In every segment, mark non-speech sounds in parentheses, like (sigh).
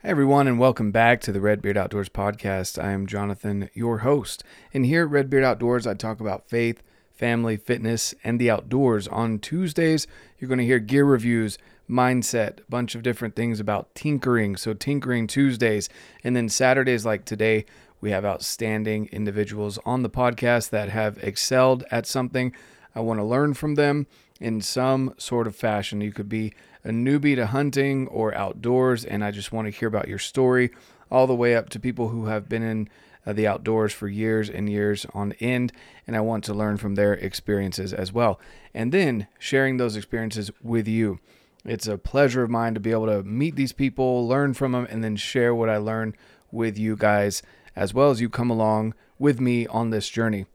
Hey everyone, and welcome back to the Redbeard Outdoors podcast. I am Jonathan, your host. And here at Redbeard Outdoors, I talk about faith, family, fitness, and the outdoors. On Tuesdays, you're going to hear gear reviews, mindset, a bunch of different things about tinkering. So, tinkering Tuesdays. And then Saturdays, like today, we have outstanding individuals on the podcast that have excelled at something. I want to learn from them in some sort of fashion. You could be a newbie to hunting or outdoors, and I just want to hear about your story, all the way up to people who have been in uh, the outdoors for years and years on end, and I want to learn from their experiences as well. And then sharing those experiences with you. It's a pleasure of mine to be able to meet these people, learn from them, and then share what I learn with you guys as well as you come along with me on this journey.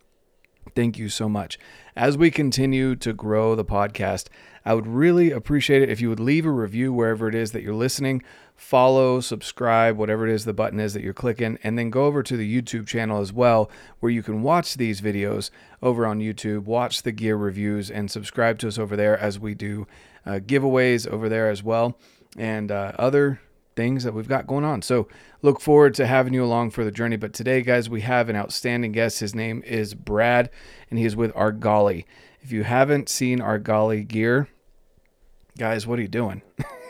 Thank you so much. As we continue to grow the podcast, I would really appreciate it if you would leave a review wherever it is that you're listening, follow, subscribe, whatever it is the button is that you're clicking, and then go over to the YouTube channel as well, where you can watch these videos over on YouTube, watch the gear reviews, and subscribe to us over there as we do uh, giveaways over there as well, and uh, other things that we've got going on. So look forward to having you along for the journey. But today, guys, we have an outstanding guest. His name is Brad, and he is with Argali. If you haven't seen Argali gear, guys, what are you doing? (laughs)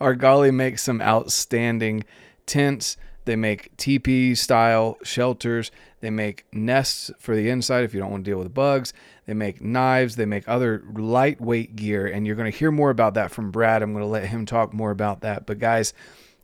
Argali makes some outstanding tents. They make teepee style shelters. They make nests for the inside if you don't want to deal with bugs. They make knives. They make other lightweight gear. And you're going to hear more about that from Brad. I'm going to let him talk more about that. But guys,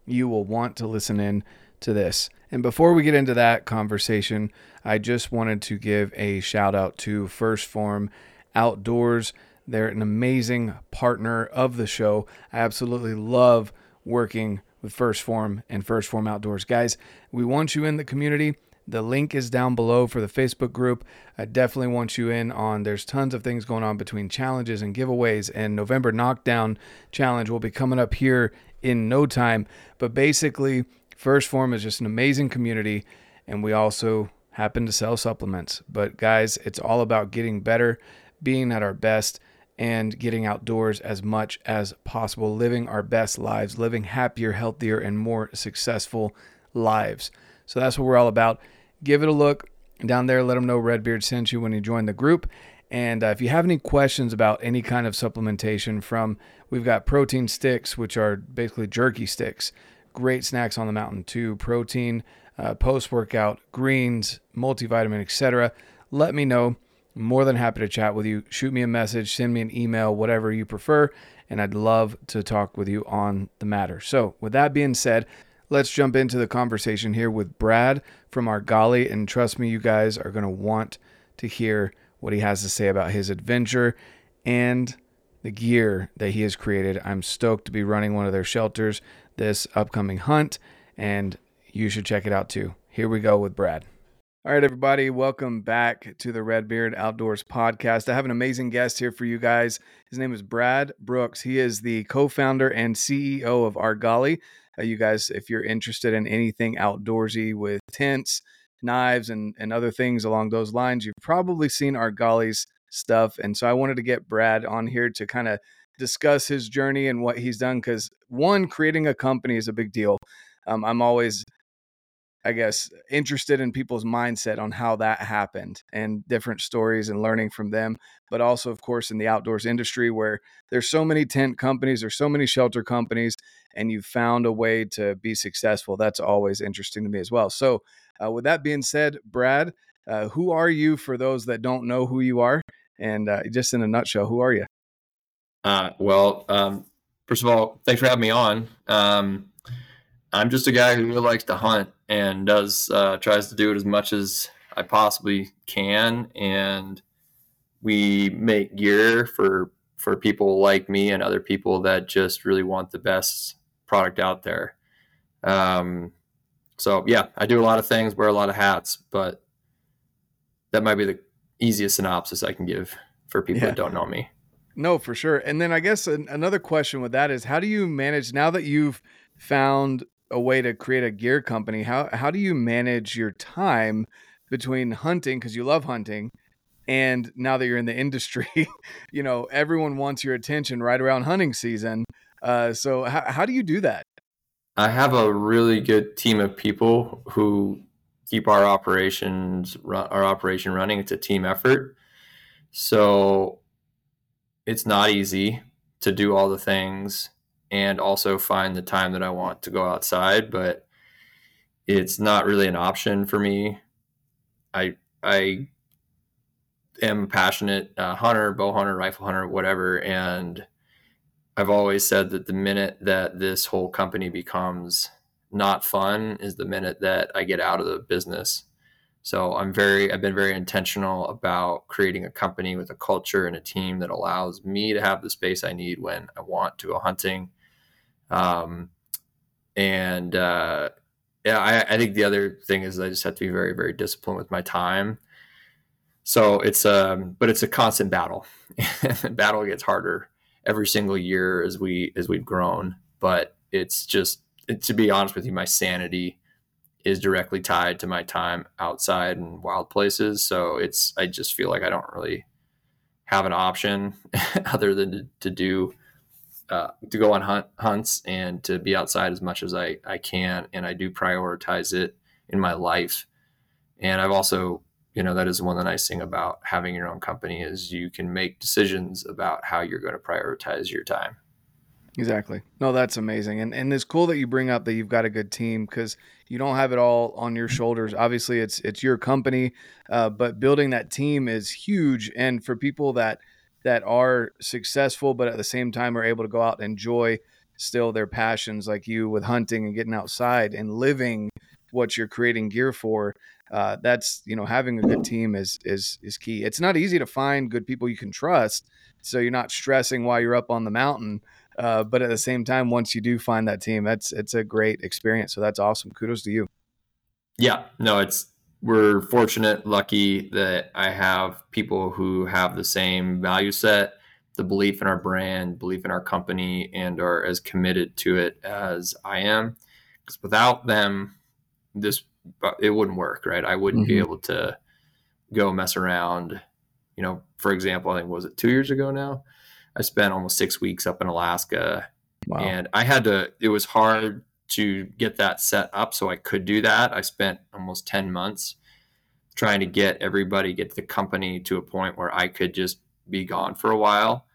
you will want to listen in to this. And before we get into that conversation, I just wanted to give a shout out to 1st Phorm Outdoors. They're an amazing partner of the show. I absolutely love working with 1st Phorm and 1st Phorm Outdoors. Guys, we want you in the community. The link is down below for the Facebook group. I definitely want you in on there's tons of things going on between challenges and giveaways and November knockdown challenge will be coming up here in no time. But basically, 1st Phorm is just an amazing community and we also happen to sell supplements. But guys, it's all about getting better, being at our best and getting outdoors as much as possible, living our best lives, living happier, healthier, and more successful lives. So that's what we're all about. Give it a look down there. Let them know Redbeard sent you when you join the group. And uh, if you have any questions about any kind of supplementation from, we've got protein sticks, which are basically jerky sticks, great snacks on the mountain, to protein, uh, post workout, greens, multivitamin, etc. Let me know more than happy to chat with you. Shoot me a message, send me an email, whatever you prefer, and I'd love to talk with you on the matter. So, with that being said, let's jump into the conversation here with Brad from Argali. And trust me, you guys are going to want to hear what he has to say about his adventure and the gear that he has created. I'm stoked to be running one of their shelters this upcoming hunt, and you should check it out too. Here we go with Brad. All right, everybody, welcome back to the Redbeard Outdoors podcast. I have an amazing guest here for you guys. His name is Brad Brooks. He is the co founder and CEO of Argali. Uh, you guys, if you're interested in anything outdoorsy with tents, knives, and, and other things along those lines, you've probably seen Argali's stuff. And so I wanted to get Brad on here to kind of discuss his journey and what he's done because, one, creating a company is a big deal. Um, I'm always I guess, interested in people's mindset on how that happened and different stories and learning from them. But also, of course, in the outdoors industry where there's so many tent companies, there's so many shelter companies, and you've found a way to be successful. That's always interesting to me as well. So, uh, with that being said, Brad, uh, who are you for those that don't know who you are? And uh, just in a nutshell, who are you? Uh, well, um, first of all, thanks for having me on. Um, I'm just a guy who really likes to hunt and does uh, tries to do it as much as I possibly can. And we make gear for for people like me and other people that just really want the best product out there. Um, so yeah, I do a lot of things, wear a lot of hats, but that might be the easiest synopsis I can give for people yeah. that don't know me. No, for sure. And then I guess another question with that is how do you manage now that you've found a way to create a gear company, how how do you manage your time between hunting because you love hunting and now that you're in the industry, (laughs) you know, everyone wants your attention right around hunting season. Uh, so how, how do you do that? I have a really good team of people who keep our operations our operation running. It's a team effort. So it's not easy to do all the things and also find the time that I want to go outside, but it's not really an option for me. I I am a passionate uh, hunter, bow hunter, rifle hunter, whatever, and I've always said that the minute that this whole company becomes not fun is the minute that I get out of the business. So I'm very I've been very intentional about creating a company with a culture and a team that allows me to have the space I need when I want to go hunting. Um, and uh, yeah, I, I think the other thing is I just have to be very very disciplined with my time. So it's um, but it's a constant battle. (laughs) battle gets harder every single year as we as we've grown. But it's just to be honest with you, my sanity is directly tied to my time outside and wild places. So it's I just feel like I don't really have an option (laughs) other than to, to do uh, to go on hunt, hunts and to be outside as much as I, I can. And I do prioritize it in my life. And I've also, you know, that is one of the nice thing about having your own company is you can make decisions about how you're going to prioritize your time. Exactly. No, that's amazing. And and it's cool that you bring up that you've got a good team because you don't have it all on your shoulders. Obviously, it's it's your company, uh, but building that team is huge. And for people that that are successful, but at the same time are able to go out and enjoy still their passions, like you with hunting and getting outside and living what you're creating gear for. Uh, that's you know having a good team is is is key. It's not easy to find good people you can trust, so you're not stressing while you're up on the mountain. Uh, but at the same time, once you do find that team, that's it's a great experience. So that's awesome. Kudos to you. Yeah, no, it's we're fortunate, lucky that I have people who have the same value set, the belief in our brand, belief in our company, and are as committed to it as I am. Because without them, this it wouldn't work, right? I wouldn't mm-hmm. be able to go mess around. You know, for example, I think was it two years ago now. I spent almost six weeks up in Alaska, wow. and I had to. It was hard to get that set up so I could do that. I spent almost 10 months trying to get everybody, get the company to a point where I could just be gone for a while.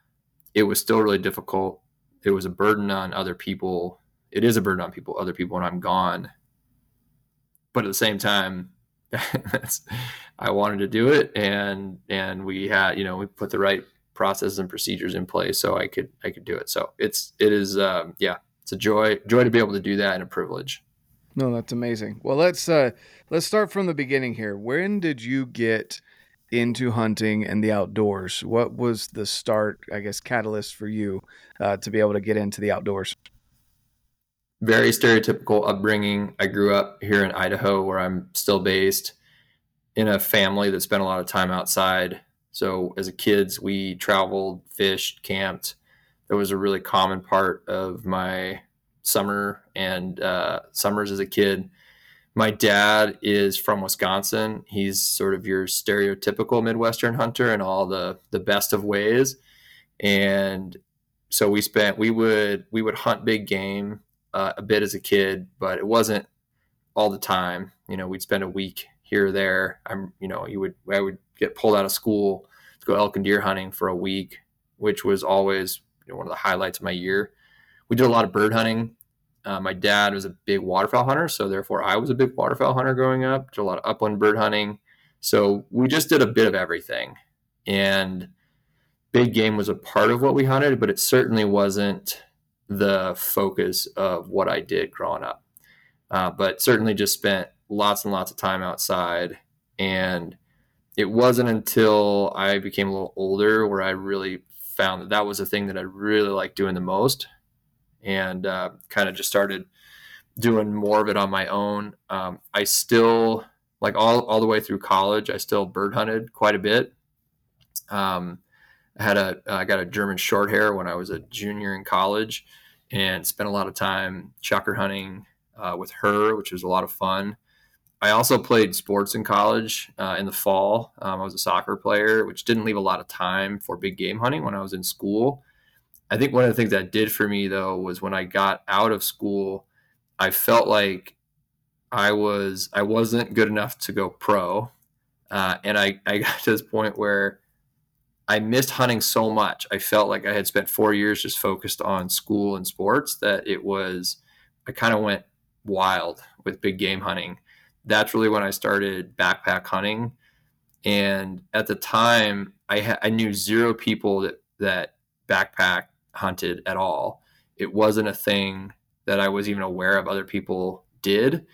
It was still really difficult. It was a burden on other people. It is a burden on people, other people when I'm gone. But at the same time, (laughs) I wanted to do it and and we had, you know, we put the right processes and procedures in place so I could I could do it. So it's it is um, yeah, it's a joy joy to be able to do that and a privilege. No, that's amazing. Well, let's uh let's start from the beginning here. When did you get into hunting and the outdoors? What was the start, I guess, catalyst for you uh, to be able to get into the outdoors? Very stereotypical upbringing. I grew up here in Idaho, where I'm still based, in a family that spent a lot of time outside. So as a kids, we traveled, fished, camped that was a really common part of my summer and uh, summers as a kid. My dad is from Wisconsin. He's sort of your stereotypical Midwestern hunter in all the the best of ways, and so we spent we would we would hunt big game uh, a bit as a kid, but it wasn't all the time. You know, we'd spend a week here or there. I'm you know you would I would get pulled out of school to go elk and deer hunting for a week, which was always one of the highlights of my year. We did a lot of bird hunting. Uh, my dad was a big waterfowl hunter, so therefore I was a big waterfowl hunter growing up. Did a lot of upland bird hunting. So we just did a bit of everything, and big game was a part of what we hunted, but it certainly wasn't the focus of what I did growing up. Uh, but certainly just spent lots and lots of time outside, and it wasn't until I became a little older where I really found that that was the thing that I really liked doing the most, and uh, kind of just started doing more of it on my own. Um, I still like all all the way through college. I still bird hunted quite a bit. Um, I had a I got a German short hair when I was a junior in college, and spent a lot of time chukar hunting uh, with her, which was a lot of fun. I also played sports in college uh, in the fall. Um, I was a soccer player, which didn't leave a lot of time for big game hunting when I was in school. I think one of the things that did for me though was when I got out of school I felt like I was I wasn't good enough to go pro, uh, and I I (laughs) got to this point where I missed hunting so much. I felt like I had spent four years just focused on school and sports that it was I kind of went wild with big game hunting. That's really when I started backpack hunting, and at the time I ha- I knew zero people that that backpack hunted at all. It wasn't a thing that I was even aware of other people did.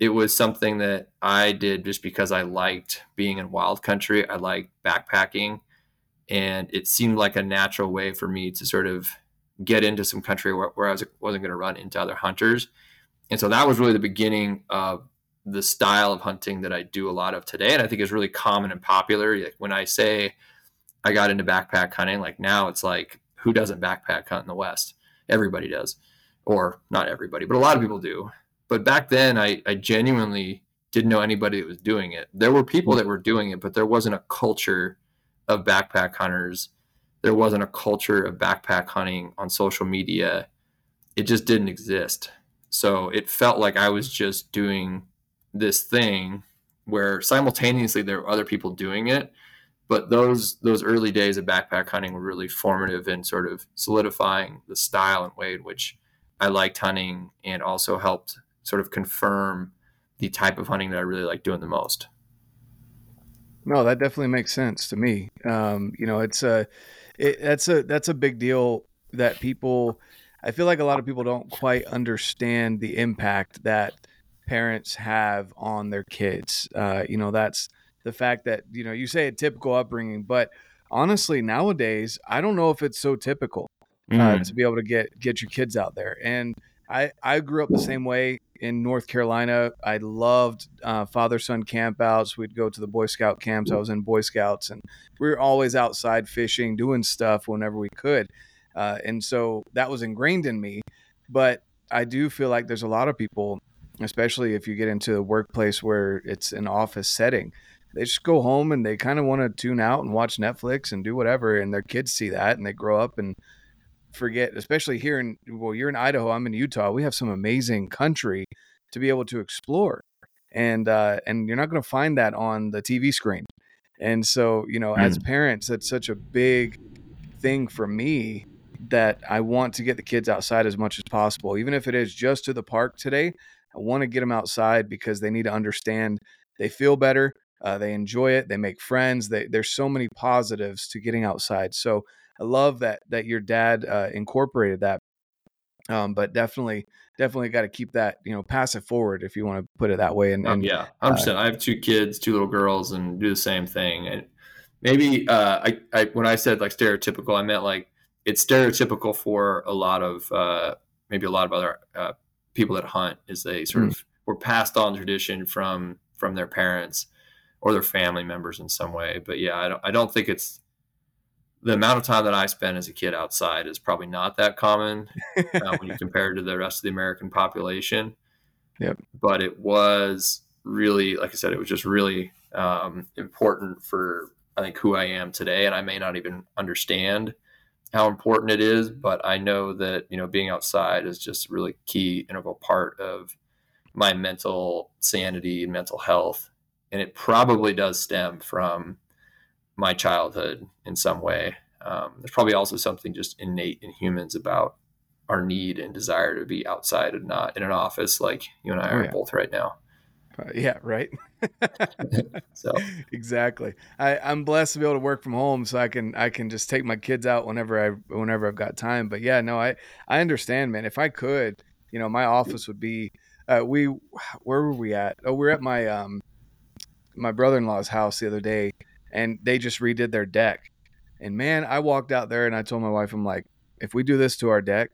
It was something that I did just because I liked being in wild country. I liked backpacking. And it seemed like a natural way for me to sort of get into some country where, where I was, wasn't going to run into other hunters. And so that was really the beginning of the style of hunting that I do a lot of today. And I think is really common and popular. Like when I say I got into backpack hunting, like now it's like, who doesn't backpack hunt in the West? Everybody does or not everybody, but a lot of people do. But back then, I, I genuinely didn't know anybody that was doing it. There were people hmm. that were doing it, but there wasn't a culture of backpack hunters. There wasn't a culture of backpack hunting on social media. It just didn't exist. So it felt like I was just doing this thing where simultaneously there were other people doing it. But those those early days of backpack hunting were really formative in sort of solidifying the style and way in which I liked hunting and also helped sort of confirm the type of hunting that I really like doing the most. No, that definitely makes sense to me. Um, you know, it's a it, that's a that's a big deal that people. I feel like a lot of people don't quite understand the impact that parents have on their kids. Uh, you know, that's the fact that you know you say a typical upbringing, but honestly, nowadays I don't know if it's so typical uh, mm. to be able to get get your kids out there. And I I grew up the same way in North Carolina. I loved uh, father son campouts. We'd go to the Boy Scout camps. I was in Boy Scouts, and we were always outside fishing, doing stuff whenever we could. Uh, and so that was ingrained in me. But I do feel like there's a lot of people, especially if you get into a workplace where it's an office setting, they just go home and they kind of want to tune out and watch Netflix and do whatever. And their kids see that and they grow up and forget, especially here in well, you're in Idaho, I'm in Utah. We have some amazing country to be able to explore, and uh, and you're not going to find that on the TV screen. And so, you know, mm. as parents, that's such a big thing for me that I want to get the kids outside as much as possible, even if it is just to the park today. I want to get them outside because they need to understand they feel better, uh, they enjoy it, they make friends. They, there's so many positives to getting outside. So I love that that your dad uh, incorporated that. Um, but definitely, definitely got to keep that you know pass it forward if you want to put it that way. And, oh, and yeah, I'm uh, I have two kids, two little girls, and do the same thing. And maybe uh, I, I when I said like stereotypical, I meant like it's stereotypical for a lot of uh, maybe a lot of other uh, people that hunt is they sort mm. of were passed on tradition from from their parents or their family members in some way. But yeah, I don't I don't think it's the amount of time that I spent as a kid outside is probably not that common (laughs) uh, when you compare it to the rest of the American population. Yep. But it was really, like I said, it was just really um, important for I think who I am today, and I may not even understand how important it is, but I know that you know being outside is just a really key integral part of my mental sanity and mental health, and it probably does stem from my childhood in some way. Um, there's probably also something just innate in humans about our need and desire to be outside and not in an office like you and I oh, are yeah. both right now. Uh, yeah, right. (laughs) so (laughs) exactly. I, I'm blessed to be able to work from home, so I can I can just take my kids out whenever I whenever I've got time. But yeah, no, I I understand, man. If I could, you know, my office would be. Uh, we where were we at? Oh, we're at my um my brother in law's house the other day, and they just redid their deck. And man, I walked out there and I told my wife, I'm like, if we do this to our deck,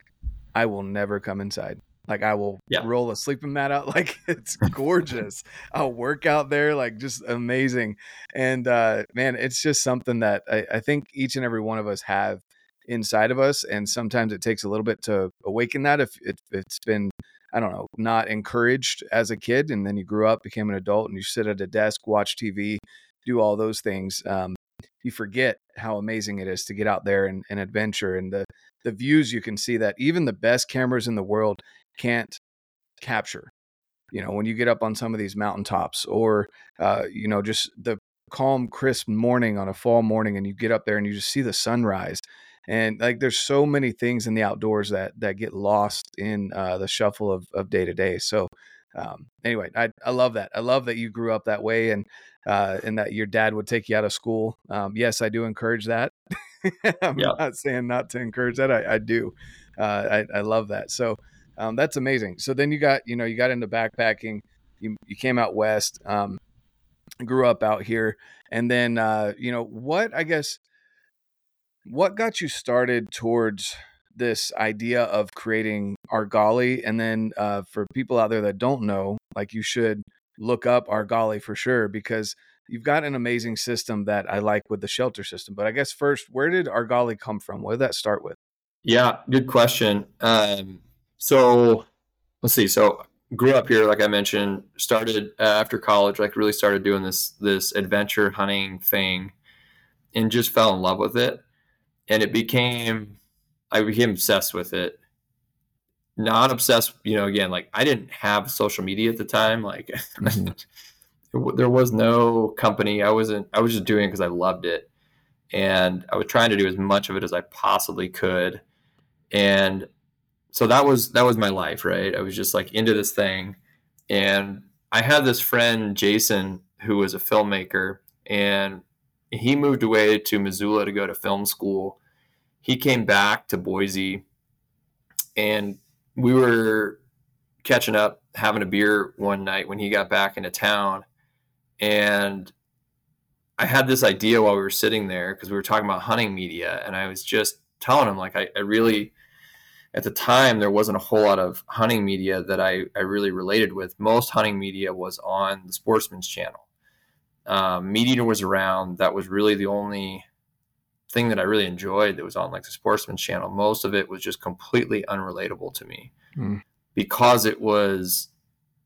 I will never come inside. Like I will yeah. roll a sleeping mat out. (laughs) Like it's gorgeous. I'll work out there, like just amazing. And uh, man, it's just something that I, I think each and every one of us have inside of us. And sometimes it takes a little bit to awaken that if, it, it's been I don't know, not encouraged as a kid, and then you grew up, became an adult, and you sit at a desk, watch TV, do all those things, um, you forget how amazing it is to get out there and, and adventure and the the views you can see that even the best cameras in the world can't capture. You know, when you get up on some of these mountaintops, or uh, you know, just the calm, crisp morning on a fall morning, and you get up there and you just see the sunrise, and like there's so many things in the outdoors that that get lost in uh, the shuffle of of day to day. So um, anyway, I I love that. I love that you grew up that way, and uh, and that your dad would take you out of school. Um, yes, I do encourage that. (laughs) I'm yeah. not saying not to encourage that. I, I do. Uh, I, I love that. So um, that's amazing. So then you got, you know, you got into backpacking. You, you came out west, um, grew up out here, and then uh, you know what? I guess what got you started towards this idea of creating Argali, and then uh, for people out there that don't know, like you should look up Argali for sure because you've got an amazing system that I like with the shelter system. But I guess first, where did Argali come from? What did that start with? Yeah, good question. Um, so let's see. So grew up here, like I mentioned, started uh, after college, like really started doing this this adventure hunting thing, and just fell in love with it. And it became, I became obsessed with it. Not obsessed, you know. Again, like I didn't have social media at the time. Like mm-hmm. (laughs) there was no company. I wasn't. I was just doing it because I loved it, and I was trying to do as much of it as I possibly could. And so that was that was my life, right? I was just like into this thing, and I had this friend Jason who was a filmmaker, and he moved away to Missoula to go to film school. He came back to Boise, and we were catching up, having a beer one night when he got back into town, and I had this idea while we were sitting there because we were talking about hunting media, and I was just telling him like I, I really at the time there wasn't a whole lot of hunting media that I, I really related with. Most hunting media was on the Sportsman's Channel. Um, MeatEater was around. That was really the only thing that I really enjoyed that was on like the Sportsman's Channel. Most of it was just completely unrelatable to me mm. because it was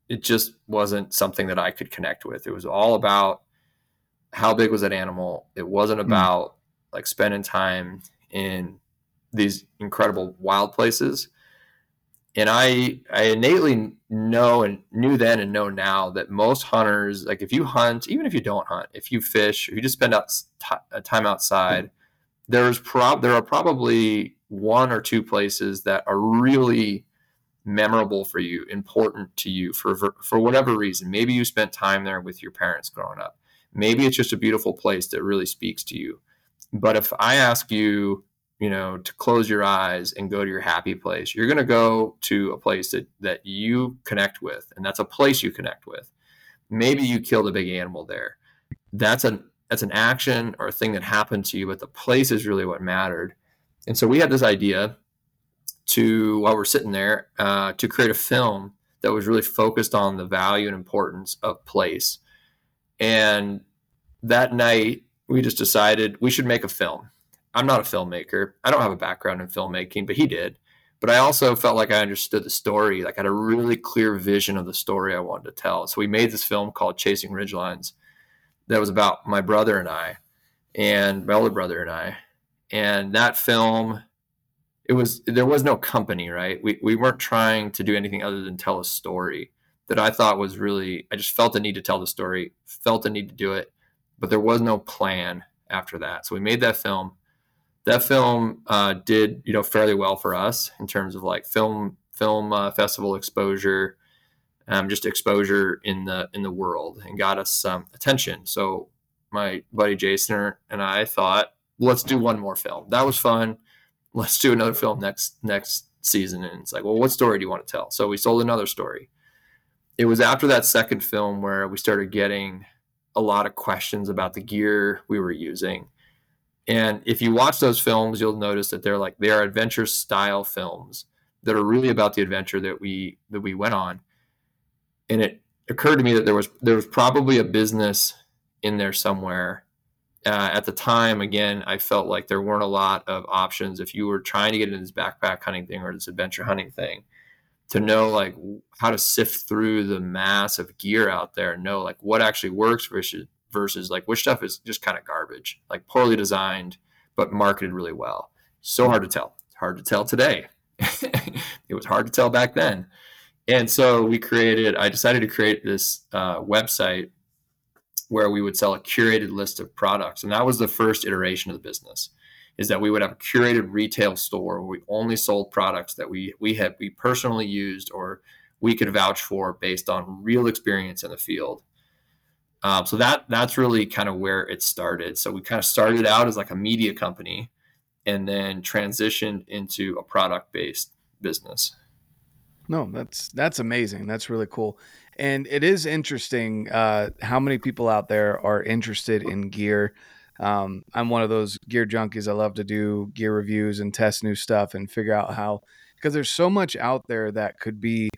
it just wasn't something that I could connect with. It was all about how big was that animal. It wasn't hmm. about mm. like spending time in these incredible wild places. And I I innately know and knew then and know now that most hunters, like if you hunt, even if you don't hunt, if you fish, if you just spend out t- uh, time outside, there's prob there are probably one or two places that are really memorable for you, important to you for, for for whatever reason. Maybe you spent time there with your parents growing up. Maybe it's just a beautiful place that really speaks to you. But if I ask you you know, to close your eyes and go to your happy place. You're going to go to a place that, that you connect with, and that's a place you connect with. Maybe you killed a big animal there. That's an that's an action or a thing that happened to you, but the place is really what mattered. And so we had this idea to while we're sitting there uh, to create a film that was really focused on the value and importance of place. And that night, we just decided we should make a film I'm not a filmmaker. I don't have a background in filmmaking, but he did. But I also felt like I understood the story. Like I had a really clear vision of the story I wanted to tell. So we made this film called Chasing Ridgelines that was about my brother and I and my older brother and I. And that film, it was there was no company, right? We we weren't trying to do anything other than tell a story that I thought was really I just felt the need to tell the story, felt the need to do it, but there was no plan after that. So we made that film that film uh, did you know fairly well for us in terms of like film film uh, festival exposure, um, just exposure in the in the world, and got us some attention. So my buddy Jason and I thought, let's do one more film. That was fun. Let's do another film next next season. And it's like, well, what story do you want to tell? So we sold another story. It was after that second film where we started getting a lot of questions about the gear we were using and if you watch those films, you'll notice that they're like they are adventure style films that are really about the adventure that we that we went on. And it occurred to me that there was there was probably a business in there somewhere. Uh, at the time, again, I felt like there weren't a lot of options if you were trying to get into this backpack hunting thing or this adventure hunting thing. To know like how to sift through the mass of gear out there and know like what actually works versus versus like which stuff is just kind of garbage, like poorly designed but marketed really well. So hard to tell. It's hard to tell today. (laughs) it was hard to tell back then. And so we created, I decided to create this uh, website where we would sell a curated list of products. And that was the first iteration of the business is that we would have a curated retail store where we only sold products that we we had we personally used or we could vouch for based on real experience in the field. Um, so that that's really kind of where it started. So we kind of started out as like a media company, and then transitioned into a product based business. No, that's that's amazing. That's really cool. And it is interesting uh, how many people out there are interested in gear. Um, I'm one of those gear junkies. I love to do gear reviews and test new stuff and figure out how, because there's so much out there that could be,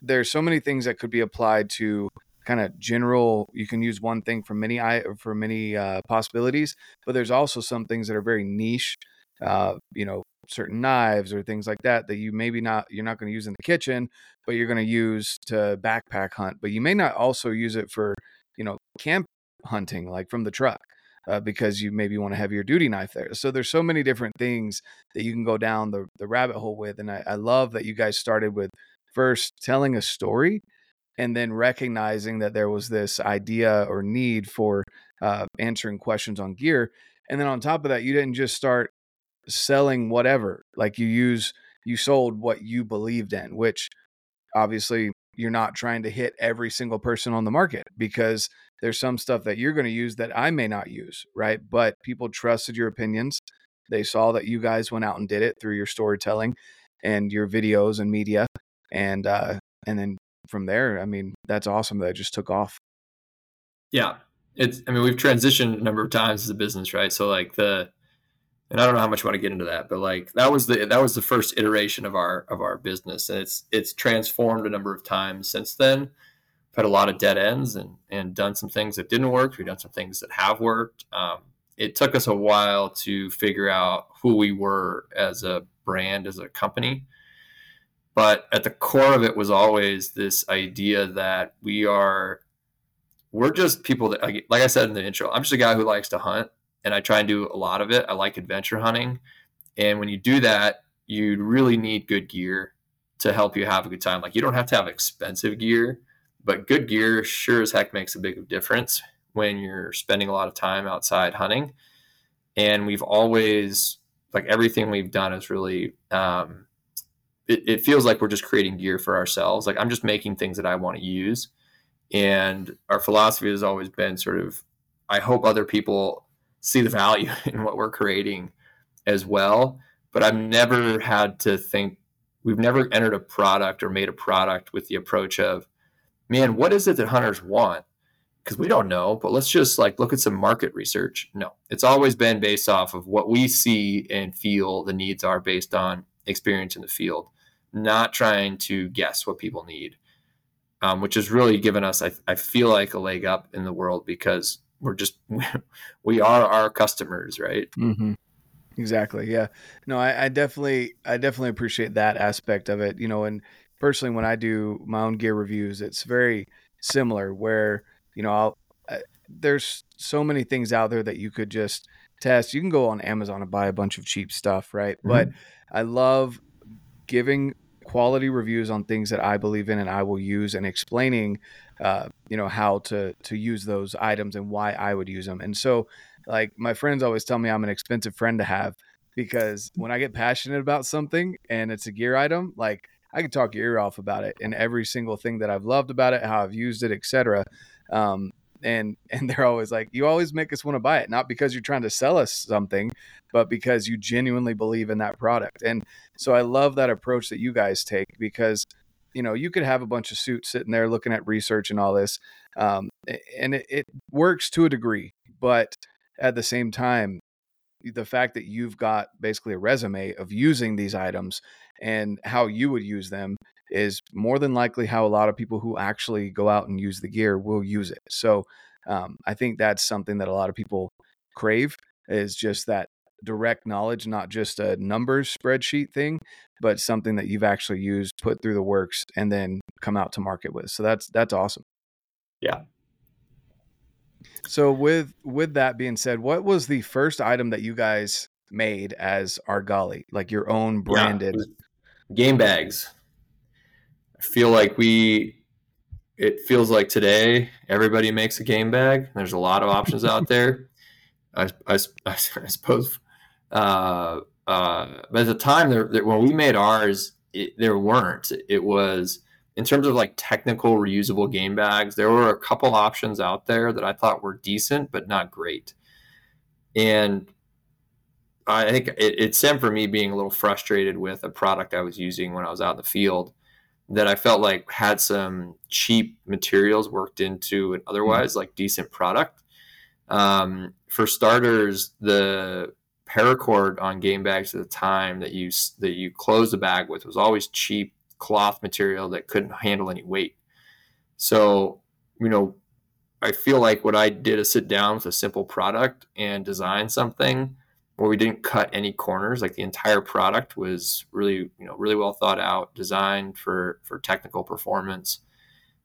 there's so many things that could be applied to kind of general. You can use one thing for many for many uh, possibilities, but there's also some things that are very niche. Uh, you know, certain knives or things like that that you maybe not you're not going to use in the kitchen but you're going to use to backpack hunt but you may not also use it for you know camp hunting like from the truck uh, because you maybe want to have your duty knife there so there's so many different things that you can go down the, the rabbit hole with and I, I love that you guys started with first telling a story and then recognizing that there was this idea or need for uh, answering questions on gear and then on top of that you didn't just start selling whatever. Like you use you sold what you believed in, which obviously you're not trying to hit every single person on the market because there's some stuff that you're going to use that I may not use, right? But people trusted your opinions. They saw that you guys went out and did it through your storytelling and your videos and media and uh and then from there, I mean, that's awesome that it just took off. Yeah. It's I mean, we've transitioned a number of times as a business, right? So like the and I don't know how much you want to get into that, but like that was the that was the first iteration of our of our business, and it's it's transformed a number of times since then. We've had a lot of dead ends and and done some things that didn't work. We've done some things that have worked. Um, it took us a while to figure out who we were as a brand, as a company. But at the core of it was always this idea that we are, we're just people that, like I said in the intro, I'm just a guy who likes to hunt and I try and do a lot of it. I like adventure hunting. And when you do that, you really need good gear to help you have a good time. Like you don't have to have expensive gear, but good gear sure as heck makes a big difference when you're spending a lot of time outside hunting. And we've always like everything we've done is really um, it, it feels like we're just creating gear for ourselves. Like I'm just making things that I want to use. And our philosophy has always been sort of I hope other people see the value (laughs) in what we're creating as well. But I've never had to think, we've never entered a product or made a product with the approach of, man, what is it that hunters want? Because we don't know, but let's just like look at some market research. No, it's always been based off of what we see and feel the needs are based on experience in the field, not trying to guess what people need. Um, which has really given us, I, I feel like, a leg up in the world because we're just (laughs) we are our customers right mm-hmm. exactly yeah no I, I, definitely i definitely appreciate that aspect of it you know and personally when i do my own gear reviews it's very similar where you know I'll, I, there's so many things out there that you could just test you can go on amazon and buy a bunch of cheap stuff right mm-hmm. but i love giving quality reviews on things that I believe in and I will use and explaining uh, you know how to to use those items and why I would use them. And so like my friends always tell me I'm an expensive friend to have because when I get passionate about something and it's a gear item, like I can talk your ear off about it and every single thing that I've loved about it, how I've used it, etc. Um, and (laughs) and they're always like you always make us want to buy it not because you're trying to sell us something but because you genuinely believe in that product. And so i love that approach that you guys take because you know you could have a bunch of suits sitting there looking at research and all this um, and it, it works to a degree but at the same time the fact that you've got basically a resume of using these items and how you would use them is more than likely how a lot of people who actually go out and use the gear will use it. So um, I think that's something that a lot of people crave is just that direct knowledge, not just a numbers spreadsheet thing, but something that you've actually used, put through the works, and then come out to market with. So that's that's awesome. Yeah. So with with that being said, what was the first item that you guys made as Argali, like your own branded yeah, game bags? Feel like we it feels like today everybody makes a game bag. There's a lot of options out there. (laughs) I, I, (laughs) I, suppose, uh, uh, but at the time there, there, when we made ours, it, there weren't. It was in terms of like technical reusable game bags. There were a couple options out there that I thought were decent but not great, and I think it, it stemmed from me being a little frustrated with a product I was using when I was out in the field that I felt like had some cheap materials worked into an mm-hmm. otherwise like decent product. Um, for starters, the paracord on game bags at the time that you that you close the bag with was always cheap cloth material that couldn't handle any weight. So, you know, I feel like what I did is sit down with a simple product and design something where we didn't cut any corners. Like the entire product was really, you know, really well thought out, designed for for technical performance,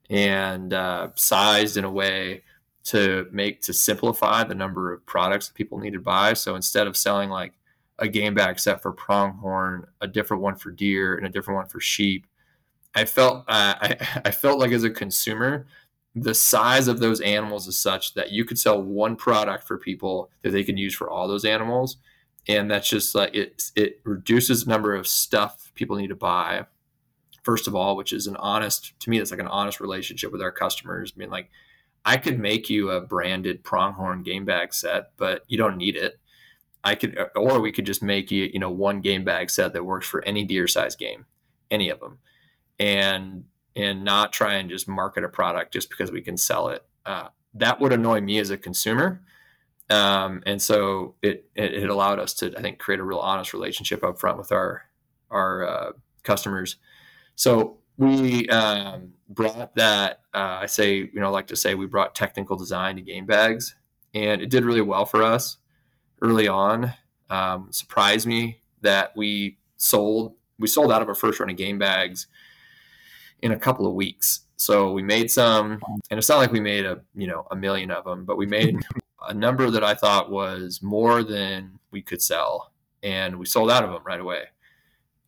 and uh, sized in a way to make to simplify the number of products that people need to buy. So instead of selling like a game bag set for pronghorn, a different one for deer, and a different one for sheep, I felt uh, I, (laughs) I felt like as a consumer the size of those animals is such that you could sell one product for people that they can use for all those animals. And that's just like it it reduces the number of stuff people need to buy first of all which is an honest to me it's like an honest relationship with our customers. I mean like i could make you a branded pronghorn game bag set but you don't need it. I could or we could just make you you know one game bag set that works for any deer size game any of them. And and not try and just market a product just because we can sell it. Uh, that would annoy me as a consumer. Um, and so it, it, allowed us to, I think, create a real honest relationship up front with our, our uh, customers. So we um, brought that, uh, I say, you know, like to say we brought technical design to game bags and it did really well for us early on. Um, surprised me that we sold, we sold out of our first run of game bags in a couple of weeks. So we made some, and it's not like we made a you know a million of them, but we made (laughs) a number that I thought was more than we could sell, and we sold out of them right away.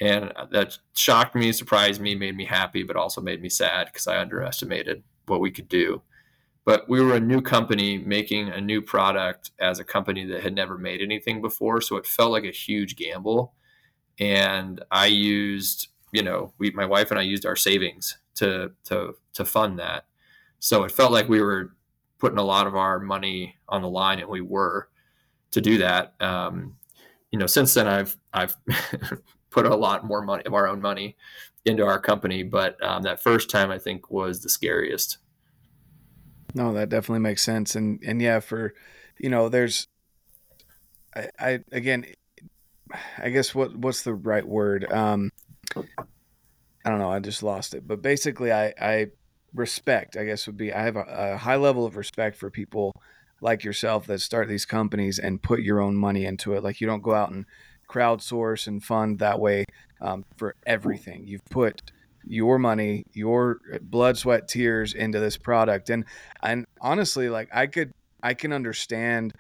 And that shocked me, surprised me, made me happy, but also made me sad because I underestimated what we could do. But we were a new company making a new product as a company that had never made anything before, so it felt like a huge gamble. And I used you know, we my wife and I used our savings to to to fund that. So it felt like we were putting a lot of our money on the line, and we were to do that. Um, you know, since then I've I've (laughs) put a lot more money of our own money into our company, but um, that first time I think was the scariest. No, that definitely makes sense, and and yeah, for you know, there's I, I again, I guess what what's the right word? Um, I don't know. I just lost it. But basically, I, I respect, I guess, would be I have a, a, high level of respect for people like yourself that start these companies and put your own money into it. Like you don't go out and crowdsource and fund that way um, for everything. You've put your money, your blood, sweat, tears into this product, and and honestly, like I could, I can understand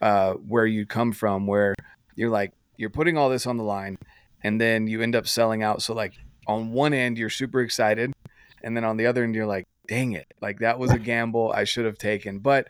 uh, where you come from, where you're like you're putting all this on the line and then you end up selling out. So like on one end you're super excited, and then on the other end you're like, dang it, like that was a (laughs) gamble I should have taken. But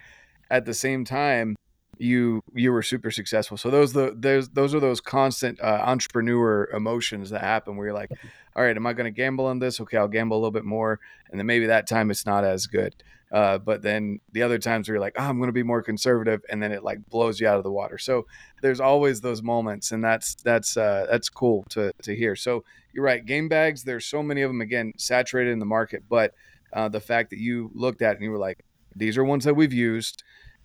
at the same time, you you were super successful. So those the those those are those constant uh, entrepreneur emotions that happen where you're like, all right, am I going to gamble on this? Okay, I'll gamble a little bit more, and then maybe that time it's not as good. Uh, but then the other times where you're like, oh, I'm going to be more conservative, and then it like blows you out of the water. So there's always those moments, and that's that's uh, that's cool to to hear. So you're right, game bags. There's so many of them again saturated in the market, but uh, the fact that you looked at and you were like, these are ones that we've used,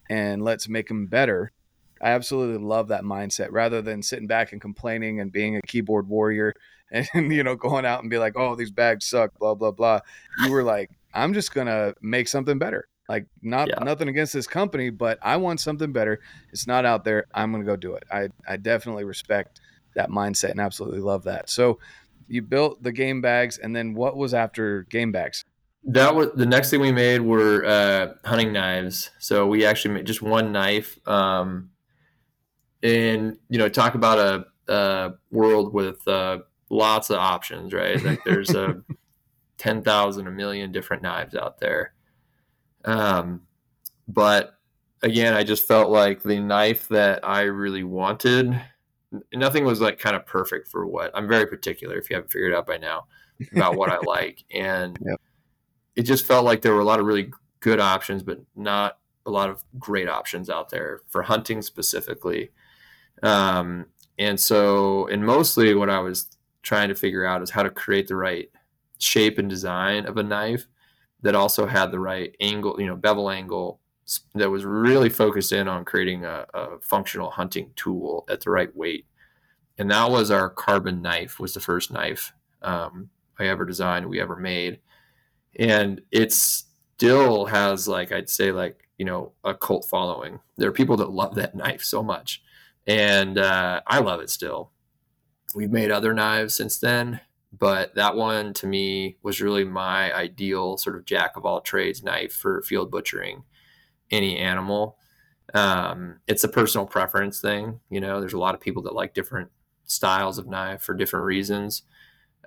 and let's make them better. I absolutely love that mindset rather than sitting back and complaining and being a keyboard warrior (laughs) and you know going out and be like, oh, these bags suck, blah blah blah. You were like I'm just gonna make something better. Like not yeah. nothing against this company, but I want something better. It's not out there. I'm gonna go do it. I I definitely respect that mindset and absolutely love that. So you built the game bags, and then what was after game bags? That was the next thing we made were uh, hunting knives. So we actually made just one knife. Um, and you know, talk about a, a world with uh, lots of options, right? Like there's a (laughs) 10,000, a million different knives out there. Um, but again, I just felt like the knife that I really wanted, nothing was like kind of perfect for what I'm very particular, if you haven't figured it out by now, about what I (laughs) like. And yep. it just felt like there were a lot of really good options, but not a lot of great options out there for hunting specifically. Um, and so, and mostly what I was trying to figure out is how to create the right shape and design of a knife that also had the right angle, you know, bevel angle that was really focused in on creating a, a functional hunting tool at the right weight. And that was our carbon knife was the first knife um, I ever designed, we ever made. And it still has like, I'd say like, you know, a cult following. There are people that love that knife so much. And uh, I love it still. We've made other knives since then, but that one to me was really my ideal sort of jack of all trades knife for field butchering any animal. Um, it's a personal preference thing. You know, there's a lot of people that like different styles of knife for different reasons,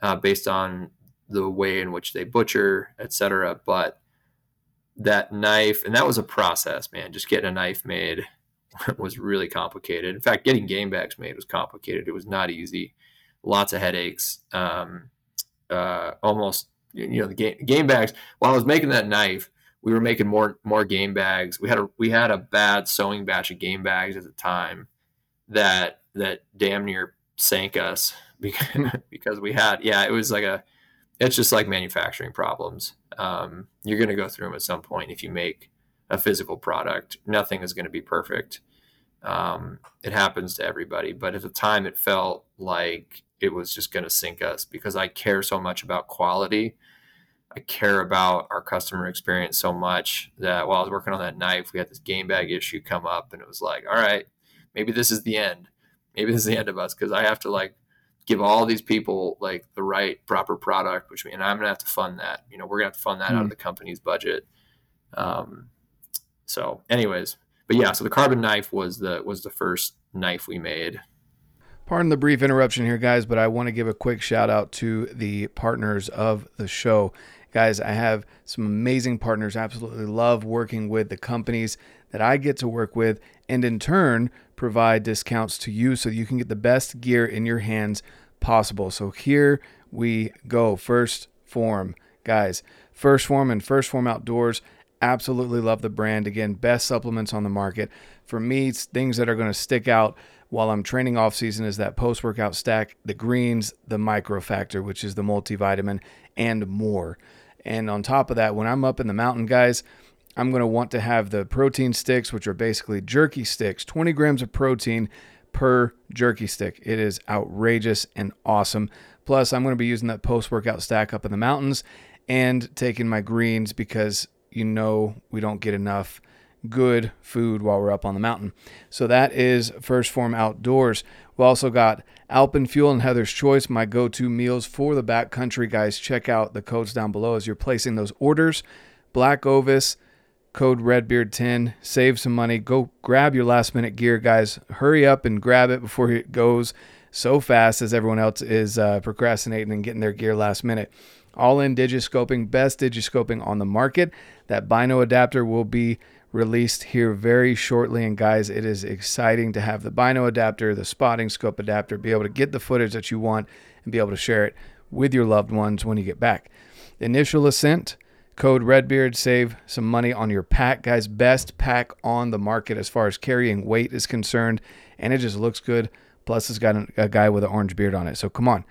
uh, based on the way in which they butcher, etc. But that knife, and that was a process, man. Just getting a knife made (laughs) was really complicated. In fact, getting game bags made was complicated. It was not easy. Lots of headaches. Um, uh, almost, you know, the game, game bags. While I was making that knife, we were making more more game bags. We had a we had a bad sewing batch of game bags at the time that that damn near sank us (laughs) because, (laughs) because we had yeah it was like a it's just like manufacturing problems. Um, you're going to go through them at some point if you make a physical product. Nothing is going to be perfect. Um, it happens to everybody, but at the time it felt like it was just going to sink us because I care so much about quality I care about our customer experience so much that while I was working on that knife, we had this game bag issue come up, and it was like, all right, maybe this is the end. Maybe this is the end of us because I have to like give all these people like the right proper product, which means I'm gonna have to fund that. You know, we're gonna have to fund that mm-hmm. out of hmm. the company's budget. Um, so, anyways, but yeah, so the carbon knife was the was the first knife we made. Pardon the brief interruption here, guys, but I want to give a quick shout out to the partners of the show. Guys, I have some amazing partners. Absolutely love working with the companies that I get to work with and in turn provide discounts to you so you can get the best gear in your hands possible. So here we go. 1st Phorm, guys. 1st Phorm and 1st Phorm Outdoors. Absolutely love the brand. Again, best supplements on the market. For me, things that are going to stick out while I'm training off season is that post workout stack, the greens, the micro factor, which is the multivitamin, and more. And on top of that, when I'm up in the mountain, guys, I'm going to want to have the protein sticks, which are basically jerky sticks, 20 grams of protein per jerky stick. It is outrageous and awesome. Plus, I'm going to be using that post workout stack up in the mountains and taking my greens because you know we don't get enough good food while we're up on the mountain. So that is 1st Phorm Outdoors. We also got Alpenfuel and Heather's Choice, my go to meals for the backcountry. Guys, check out the codes down below as you're placing those orders. Black Ovis, code Redbeard10, save some money. Go grab your last minute gear, guys. Hurry up and grab it before it goes so fast as everyone else is uh, procrastinating and getting their gear last minute. Ollin digiscoping, best digiscoping on the market. That Bino adapter will be released here very shortly. And guys, it is exciting to have the Bino adapter, the spotting scope adapter, be able to get the footage that you want and be able to share it with your loved ones when you get back. Initial Ascent, code Redbeard, save some money on your pack. Guys, best pack on the market as far as carrying weight is concerned. And it just looks good. Plus, it's got a, guy with an orange beard on it. So come on.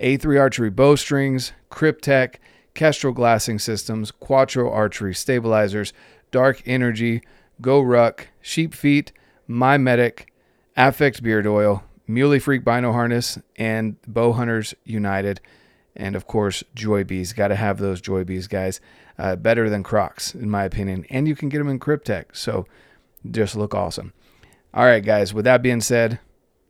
A3 Archery bowstrings, Kryptek, Kestrel glassing systems, Quattro archery stabilizers, Dark Energy, GoRuck, Sheep Feet, My Medic, Affect Beard Oil, Muley Freak Bino Harness, and Bow Hunters United. And of course, Joybees. Got to have those Joybees, guys. Uh, better than Crocs, in my opinion. And you can get them in Kryptek. So just look awesome. All right, guys. With that being said,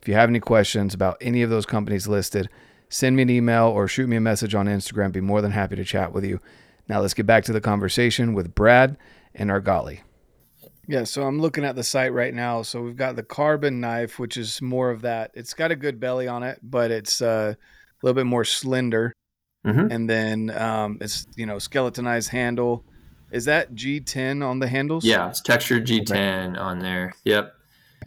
if you have any questions about any of those companies listed, send me an email or shoot me a message on Instagram. Be more than happy to chat with you. Now let's get back to the conversation with Brad and Argali. Yeah, so I'm looking at the site right now. So we've got the carbon knife, which is more of that. It's got a good belly on it, but it's uh, a little bit more slender. mm-hmm. and then um, it's you know skeletonized handle. Is that G10 on the handles? Yeah, it's textured G10 okay. on there. Yep.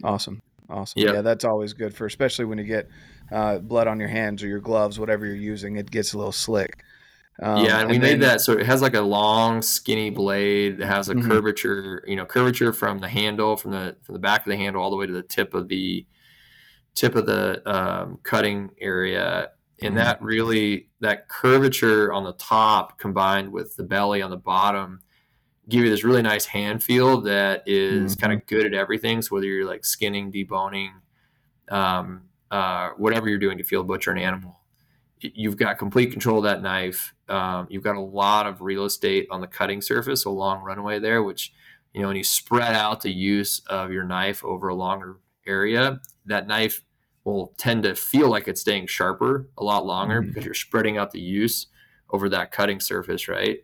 Awesome. Awesome. Yep. Yeah, that's always good for, especially when you get uh, blood on your hands or your gloves, whatever you're using. It gets a little slick. Um, yeah, and, and we then, made that so it has like a long, skinny blade that has a mm-hmm. curvature. You know, curvature from the handle, from the from the back of the handle all the way to the tip of the tip of the um, cutting area, and mm-hmm. that really that curvature on the top combined with the belly on the bottom give you this really nice hand feel that is mm-hmm. kind of good at everything. So whether you're like skinning, deboning, um, uh, whatever you're doing to feel butcher an animal, you've got complete control of that knife. Um, you've got a lot of real estate on the cutting surface, a long runway there, which you know when you spread out the use of your knife over a longer area, that knife will tend to feel like it's staying sharper a lot longer mm-hmm. because you're spreading out the use over that cutting surface, right?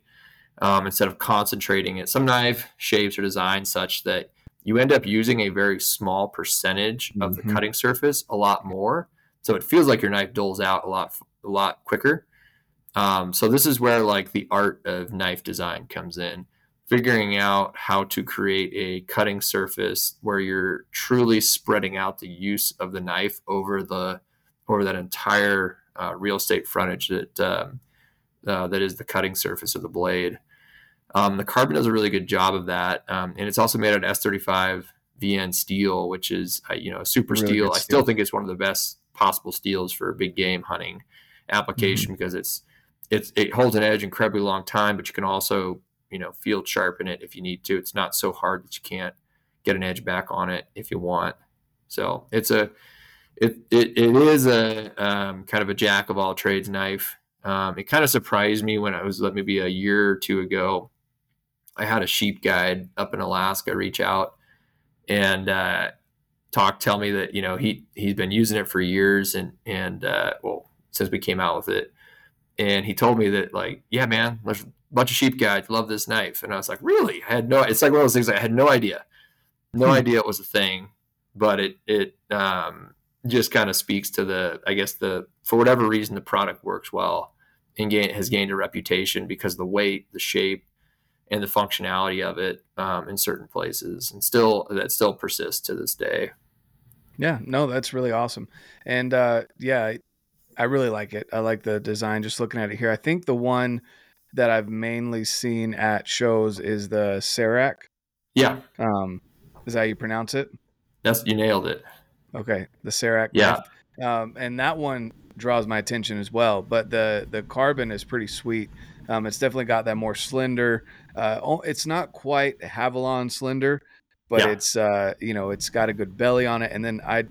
um, instead of concentrating it. Some knife shapes are designed such that you end up using a very small percentage of mm-hmm. the cutting surface a lot more. So it feels like your knife dulls out a lot a lot quicker. Um, so this is where like the art of knife design comes in, figuring out how to create a cutting surface where you're truly spreading out the use of the knife over the over that entire uh, real estate frontage that um, uh, that is the cutting surface of the blade. Um, the carbon does a really good job of that, um, and it's also made out of S35 VN steel, which is uh, you know super really steel. I still think it's one of the best possible steels for big game hunting application mm-hmm. because it's it's it holds an edge incredibly long time, but you can also you know field sharpen it if you need to. It's not so hard that you can't get an edge back on it if you want. So it's a it it, it is a um, kind of a jack of all trades knife. Um, it kind of surprised me when I was maybe a year or two ago I had a sheep guide up in Alaska reach out and uh, talk, tell me that you know he he's been using it for years and and uh, well since we came out with it, and he told me that like yeah man, there's a bunch of sheep guys love this knife, and I was like really? I had no. It's like one of those things I had no idea, no hmm. idea it was a thing, but it it um, just kind of speaks to the I guess the for whatever reason the product works well and gain, has gained a reputation because the weight, the shape, and the functionality of it um, in certain places, and still that still persists to this day. Yeah, no, that's really awesome, and uh, yeah, I really like it. I like the design. Just looking at it here, I think the one that I've mainly seen at shows is the Serac. Yeah. Um, is that how you pronounce it? That's you nailed it. Okay, the Serac. Yeah. Um, and that one draws my attention as well. But the the carbon is pretty sweet. Um, it's definitely got that more slender, uh, it's not quite Havalon slender, but yeah. it's uh, you know it's got a good belly on it. And then I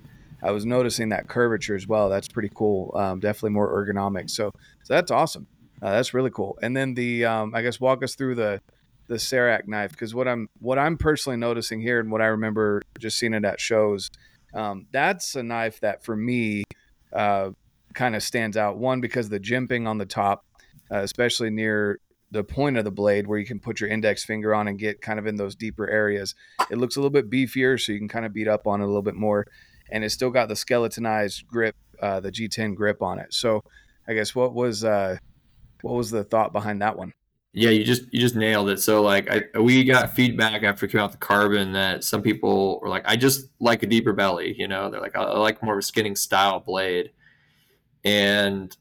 I was noticing that curvature as well. That's pretty cool. Um, definitely more ergonomic. So so that's awesome. Uh, that's really cool. And then the um, I guess walk us through the the Serac knife because what I'm what I'm personally noticing here and what I remember just seeing it at shows, um, that's a knife that for me uh, kind of stands out. One because the jimping on the top, uh, especially near the point of the blade where you can put your index finger on and get kind of in those deeper areas. It looks a little bit beefier, so you can kind of beat up on it a little bit more, and it's still got the skeletonized grip, uh, the G10 grip on it. So, I guess what was uh, what was the thought behind that one? Yeah, you just you just nailed it. So like I, we got feedback after came out the carbon that some people were like, I just like a deeper belly. You know, they're like, I, I like more of a skinning style blade, and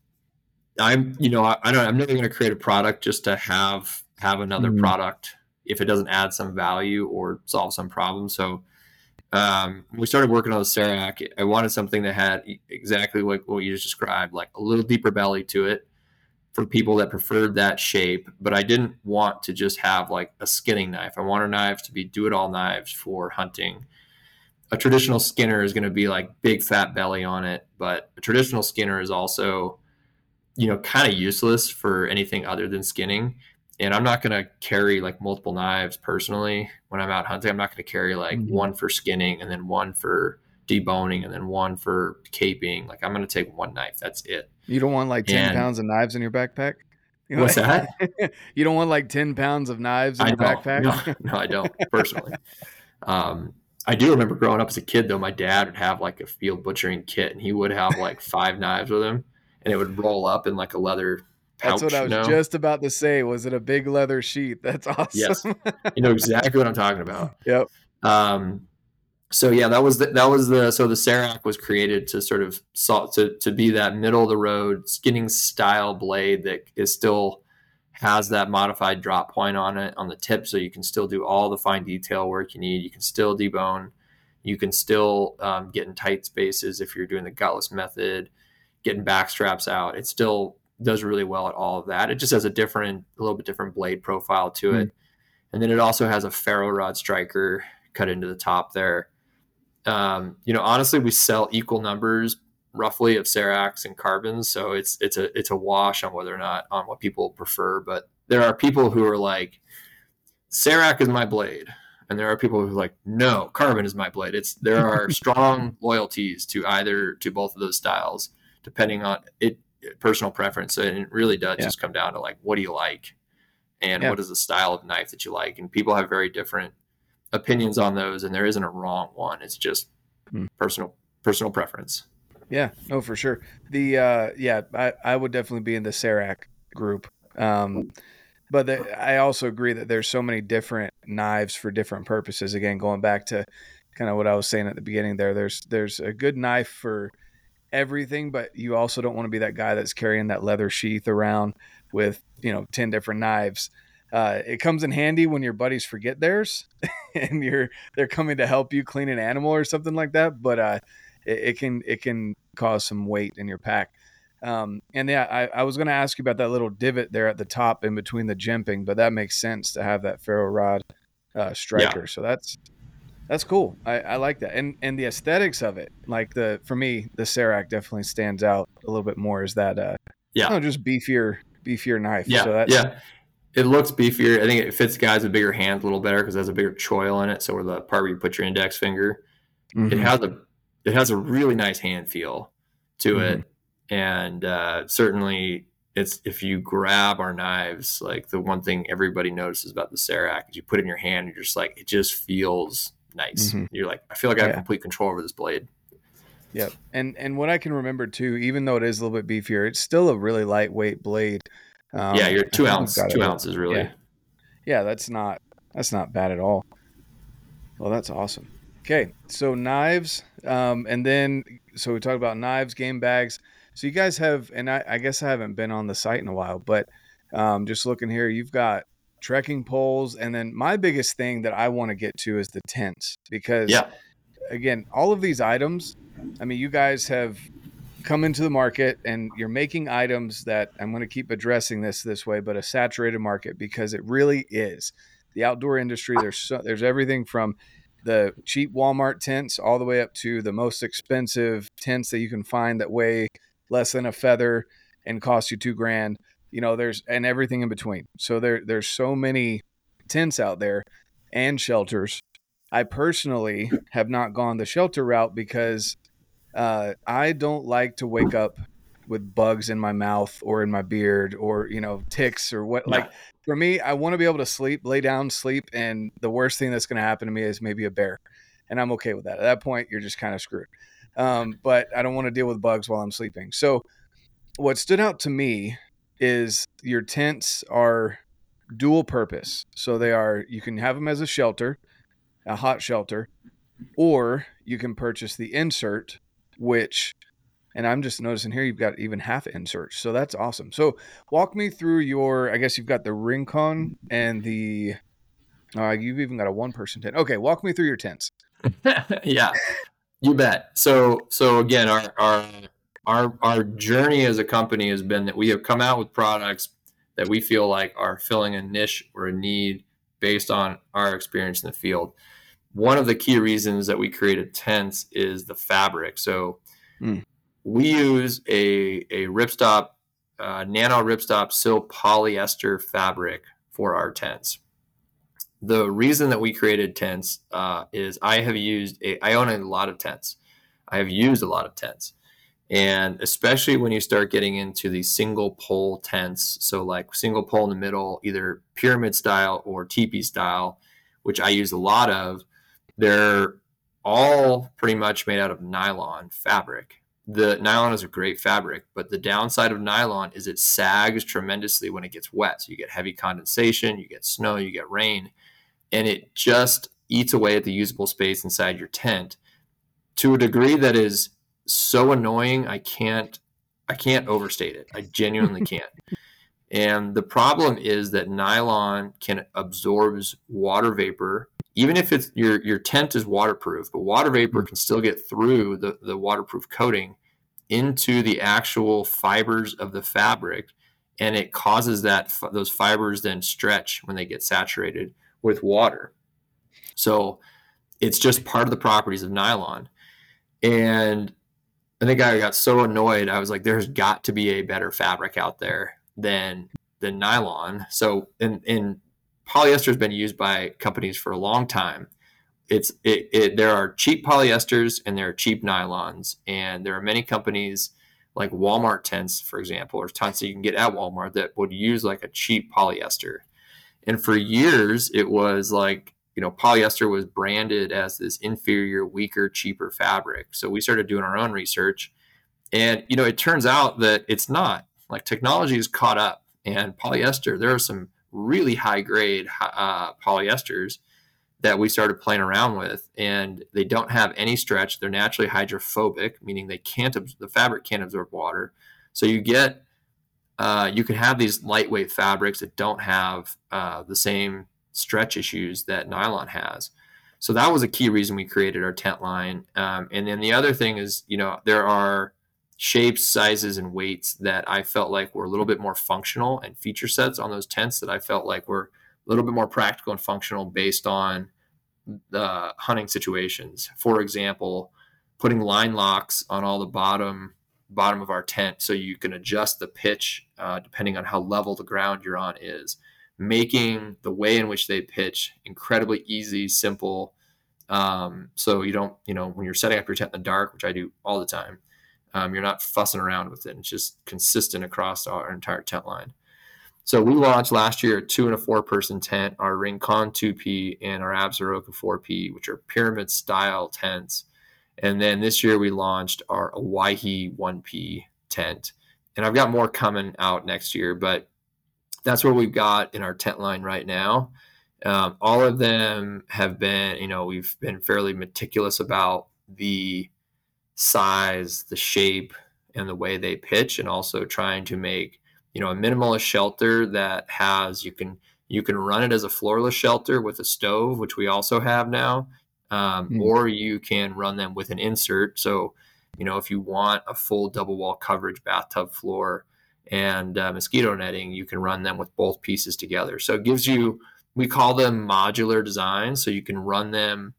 I'm, you know, I, I don't, I'm never going to create a product just to have have another mm-hmm. product if it doesn't add some value or solve some problem. So um, we started working on the Serac. I wanted something that had exactly like what you just described, like a little deeper belly to it for people that preferred that shape. But I didn't want to just have like a skinning knife. I want wanted knives to be do it all knives for hunting. A traditional skinner is going to be like big fat belly on it, but a traditional skinner is also you know, kind of useless for anything other than skinning. And I'm not going to carry like multiple knives personally when I'm out hunting. I'm not going to carry like mm-hmm. one for skinning and then one for deboning and then one for caping. Like I'm going to take one knife. That's it. You don't want like 10 and, pounds of knives in your backpack? You know, what's that? (laughs) you don't want like 10 pounds of knives in I your don't. backpack? No, no, I don't personally. (laughs) um, I do remember growing up as a kid though, my dad would have like a field butchering kit and he would have like five knives with him and it would roll up in like a leather pouch. That's what I was just about to say. Was it a big leather sheath? That's (laughs) awesome. Yes. you know exactly what I'm talking about. (laughs) Yep. Um, so yeah, that was the, that was the so the Serac was created to sort of salt to to be that middle of the road skinning style blade that is still has that modified drop point on it on the tip, so you can still do all the fine detail work you need. You can still debone. You can still um, get in tight spaces if you're doing the gutless method, getting back straps out. It's still does really well at all of that. It just has a different, a little bit different blade profile to mm-hmm. it. And then it also has a ferro rod striker cut into the top there. Um, you know, honestly, we sell equal numbers roughly of Seracs and carbons, so it's it's a it's a wash on whether or not on what people prefer. But there are people who are like, Serac is my blade, and there are people who are like, no, carbon is my blade. It's there are (laughs) strong loyalties to either to both of those styles, depending on it personal preference, and it really does yeah. just come down to like what do you like, and yeah. what is the style of knife that you like, and people have very different opinions on those, and there isn't a wrong one. It's just hmm. personal personal preference. Yeah, no, for sure. The uh, yeah, I, I would definitely be in the Serac group. Um, but the, I also agree that there's so many different knives for different purposes. Again, going back to kind of what I was saying at the beginning there, there's there's a good knife for everything, but you also don't want to be that guy that's carrying that leather sheath around with you know ten different knives. Uh, it comes in handy when your buddies forget theirs (laughs) and you're they're coming to help you clean an animal or something like that. But uh, it, it, can it can cause some weight in your pack. Um, and yeah, I, I was going to ask you about that little divot there at the top in between the jimping, but that makes sense to have that ferro rod uh, striker. Yeah. So that's that's cool. I, I, like that, and and the aesthetics of it, like the for me, the Serac definitely stands out a little bit more. Is that uh, yeah, know, just beefier, beefier knife. Yeah, so yeah it looks beefier. I think it fits guys with bigger hands a little better because it has a bigger choil in it. So where the part where you put your index finger, mm-hmm. it has a it has a really nice hand feel to mm-hmm. it, and uh, certainly it's if you grab our knives, like the one thing everybody notices about the Serac is you put it in your hand, and you're just like it just feels nice. Mm-hmm. You're like I feel like I have yeah. complete control over this blade. Yep, and and what I can remember too, even though it is a little bit beefier, it's still a really lightweight blade. Um, yeah, you're two ounce, two ounces really. Yeah. yeah, that's not that's not bad at all. Well, that's awesome. Okay, so knives, um, and then so we talked about knives, game bags. So you guys have, and I, I guess I haven't been on the site in a while, but um, just looking here, you've got trekking poles, and then my biggest thing that I want to get to is the tents because, yeah. again, all of these items. I mean, you guys have come into the market and you're making items that I'm going to keep addressing this this way, but a saturated market because it really is. The outdoor industry, there's so, there's everything from the cheap Walmart tents all the way up to the most expensive tents that you can find that weigh less than a feather and cost you two grand. You know, there's and everything in between. So there there's so many tents out there and shelters. I personally have not gone the shelter route because uh, I don't like to wake up with bugs in my mouth or in my beard or you know ticks or what. Like for me, I want to be able to sleep, lay down, sleep, and the worst thing that's going to happen to me is maybe a bear, and I'm okay with that. At that point, you're just kind of screwed. Um, but I don't want to deal with bugs while I'm sleeping. So what stood out to me is your tents are dual purpose. So they are you can have them as a shelter, a hot shelter, or you can purchase the insert which and I'm just noticing here you've got even half inserts. So that's awesome. So walk me through your I guess you've got the Rincon and the uh, you've even got a one person tent. Okay, walk me through your tents. (laughs) yeah. You bet. So so again our our our our journey as a company has been that we have come out with products that we feel like are filling a niche or a need based on our experience in the field one of the key reasons that we created tents is the fabric. So mm. we use a, a ripstop, uh, nano ripstop silk polyester fabric for our tents. The reason that we created tents uh, is I have used, a, I own a lot of tents. I have used a lot of tents. And especially when you start getting into the single pole tents, so like single pole in the middle, either pyramid style or teepee style, which I use a lot of, they're all pretty much made out of nylon fabric. the nylon is a great fabric, but the downside of nylon is it sags tremendously when it gets wet. So you get heavy condensation, you get snow, you get rain, and it just eats away at the usable space inside your tent to a degree that is so annoying I can't I can't overstate it. I genuinely (laughs) can't. And the problem is that nylon can absorbs water vapor, even if it's your your tent is waterproof, but water vapor mm. can still get through the, the waterproof coating into the actual fibers of the fabric, and it causes that those fibers then stretch when they get saturated with water. So it's just part of the properties of nylon. And I think I got so annoyed. I was like, there's got to be a better fabric out there than than nylon. So in, in polyester has been used by companies for a long time. It's it, it there are cheap polyesters and there are cheap nylons, and there are many companies like Walmart tents, for example, or tents that you can get at Walmart that would use like a cheap polyester. And for years, it was like you know polyester was branded as this inferior, weaker, cheaper fabric. So we started doing our own research, and you know it turns out that it's not. Like technology is caught up and polyester. There are some really high grade uh, polyesters that we started playing around with, and they don't have any stretch. They're naturally hydrophobic, meaning they can't the fabric can't absorb water. So you get uh, you can have these lightweight fabrics that don't have uh, the same stretch issues that nylon has. So that was a key reason we created our tent line. Um, and then the other thing is, you know, there are shapes, sizes, and weights that I felt like were a little bit more functional and feature sets on those tents that I felt like were a little bit more practical and functional based on the hunting situations. For example, putting line locks on all the bottom bottom of our tent so you can adjust the pitch uh, depending on how level the ground you're on is making the way in which they pitch incredibly easy simple um, so you don't you know when you're setting up your tent in the dark which i do all the time um, you're not fussing around with it. It's just consistent across our entire tent line. So we launched last year a two and a four person tent, our Rincon 2P and our Absaroka 4P, which are pyramid style tents. And then this year we launched our Owyhee 1P tent. And I've got more coming out next year, but that's what we've got in our tent line right now. Um, all of them have been, you know, we've been fairly meticulous about the size, the shape, and the way they pitch, and also trying to make you know a minimalist shelter that has you can you can run it as a floorless shelter with a stove, which we also have now, um, mm. or you can run them with an insert. So you know if you want a full double wall coverage bathtub floor and uh, mosquito netting, you can run them with both pieces together. So it gives you we call them modular designs, so you can run them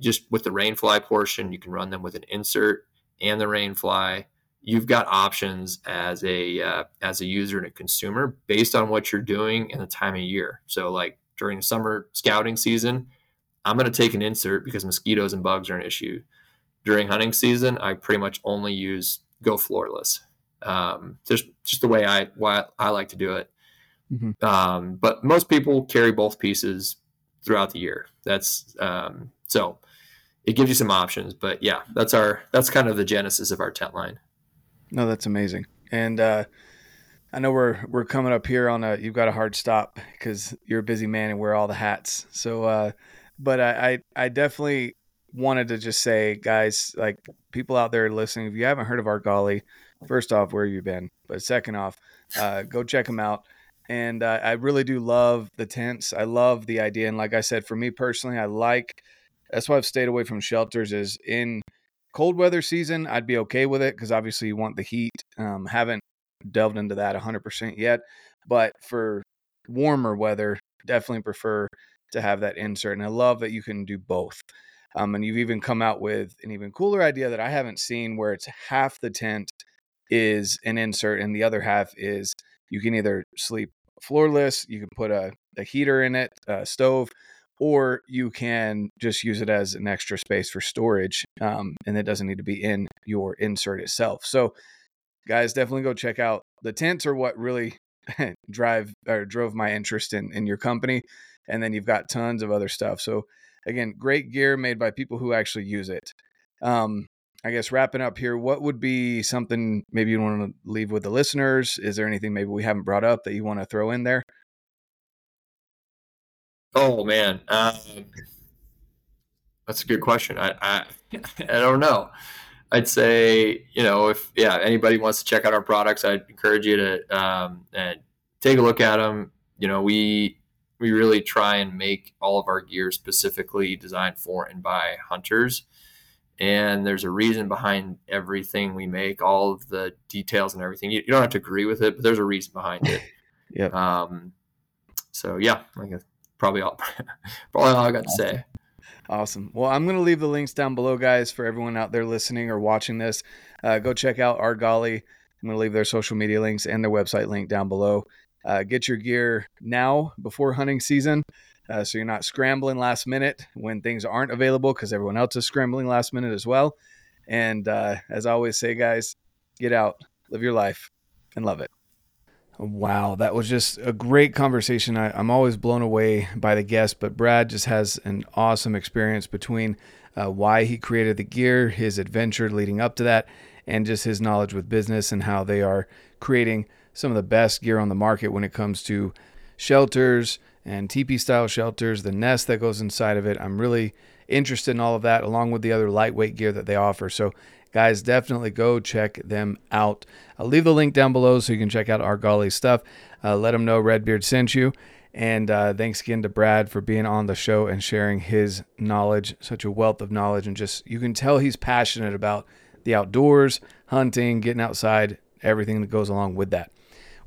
just with the rainfly portion, you can run them with an insert and the rainfly. You've got options as a uh, as a user and a consumer based on what you're doing and the time of year. So, like during summer scouting season, I'm going to take an insert because mosquitoes and bugs are an issue. During hunting season, I pretty much only use go floorless. Um, just just the way I why I like to do it. Mm-hmm. Um, but most people carry both pieces throughout the year. That's um, so it gives you some options. But yeah, that's our that's kind of the genesis of our tent line. No, that's amazing. And uh, I know we're we're coming up here on a you've got a hard stop because you're a busy man and wear all the hats. So, uh, but I, I I definitely wanted to just say, guys, like people out there listening, if you haven't heard of Argali, first off, where you been? But second off, uh, go check them out. And uh, I really do love the tents. I love the idea. And like I said, for me personally, I like that's why I've stayed away from shelters. Is in cold weather season, I'd be okay with it because obviously you want the heat. Um, haven't delved into that 100% yet, but for warmer weather, definitely prefer to have that insert. And I love that you can do both. Um, and you've even come out with an even cooler idea that I haven't seen where it's half the tent is an insert and the other half is you can either sleep floorless, you can put a, a heater in it, a stove, or you can just use it as an extra space for storage um, and it doesn't need to be in your insert itself. So guys definitely go check out the tents are what really (laughs) drive or drove my interest in in your company and then you've got tons of other stuff. So again great gear made by people who actually use it. Um, I guess wrapping up here, what would be something maybe you want to leave with the listeners? Is there anything maybe we haven't brought up that you want to throw in there? Oh man, um, that's a good question. I, I (laughs) I don't know. I'd say you know if yeah anybody wants to check out our products, I'd encourage you to um, and take a look at them. You know we we really try and make all of our gear specifically designed for and by hunters. And there's a reason behind everything we make, all of the details and everything. You, you don't have to agree with it, but there's a reason behind it. (laughs) yeah. Um, so yeah, I guess probably all (laughs) probably all I got to say. Awesome. Well, I'm going to leave the links down below, guys, for everyone out there listening or watching this. Uh, go check out Argali. I'm going to leave their social media links and their website link down below. Uh, get your gear now before hunting season. Uh, so you're not scrambling last minute when things aren't available because everyone else is scrambling last minute as well. And uh, as I always say, guys, get out, live your life, and love it. Wow, that was just a great conversation. I, am always blown away by the guest, but Brad just has an awesome experience between uh, why he created the gear, his adventure leading up to that, and just his knowledge with business and how they are creating some of the best gear on the market when it comes to shelters and teepee style shelters, the nest that goes inside of it. I'm really interested in all of that, along with the other lightweight gear that they offer. So, guys, definitely go check them out. I'll leave the link down below so you can check out Argali stuff. Uh, let them know Redbeard sent you. And uh, thanks again to Brad for being on the show and sharing his knowledge, such a wealth of knowledge. And just, you can tell he's passionate about the outdoors, hunting, getting outside, everything that goes along with that.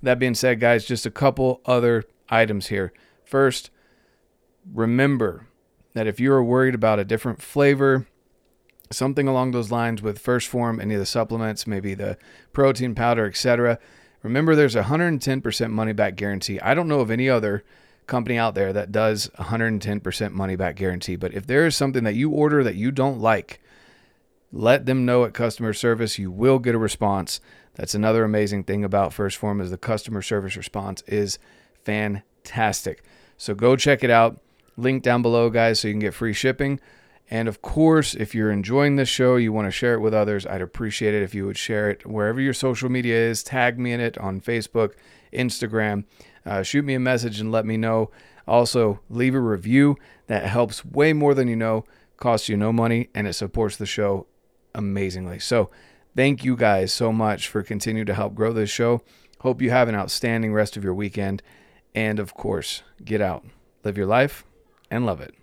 That being said, guys, just a couple other items here. First, remember that if you are worried about a different flavor, something along those lines with 1st Phorm, any of the supplements, maybe the protein powder, etc., remember there's a 110% money back guarantee. I don't know of any other company out there that does 110% money back guarantee, but if there is something that you order that you don't like, let them know at customer service. You will get a response. That's another amazing thing about 1st Phorm is the customer service response is fantastic. So go check it out. Link down below, guys, so you can get free shipping. And of course, if you're enjoying this show, you want to share it with others, I'd appreciate it if you would share it wherever your social media is. Tag me in it on Facebook, Instagram. Uh, shoot me a message and let me know. Also, leave a review. That helps way more than you know, costs you no money, and it supports the show amazingly. So, Thank you guys so much for continuing to help grow this show. Hope you have an outstanding rest of your weekend. And of course, get out, live your life, and love it.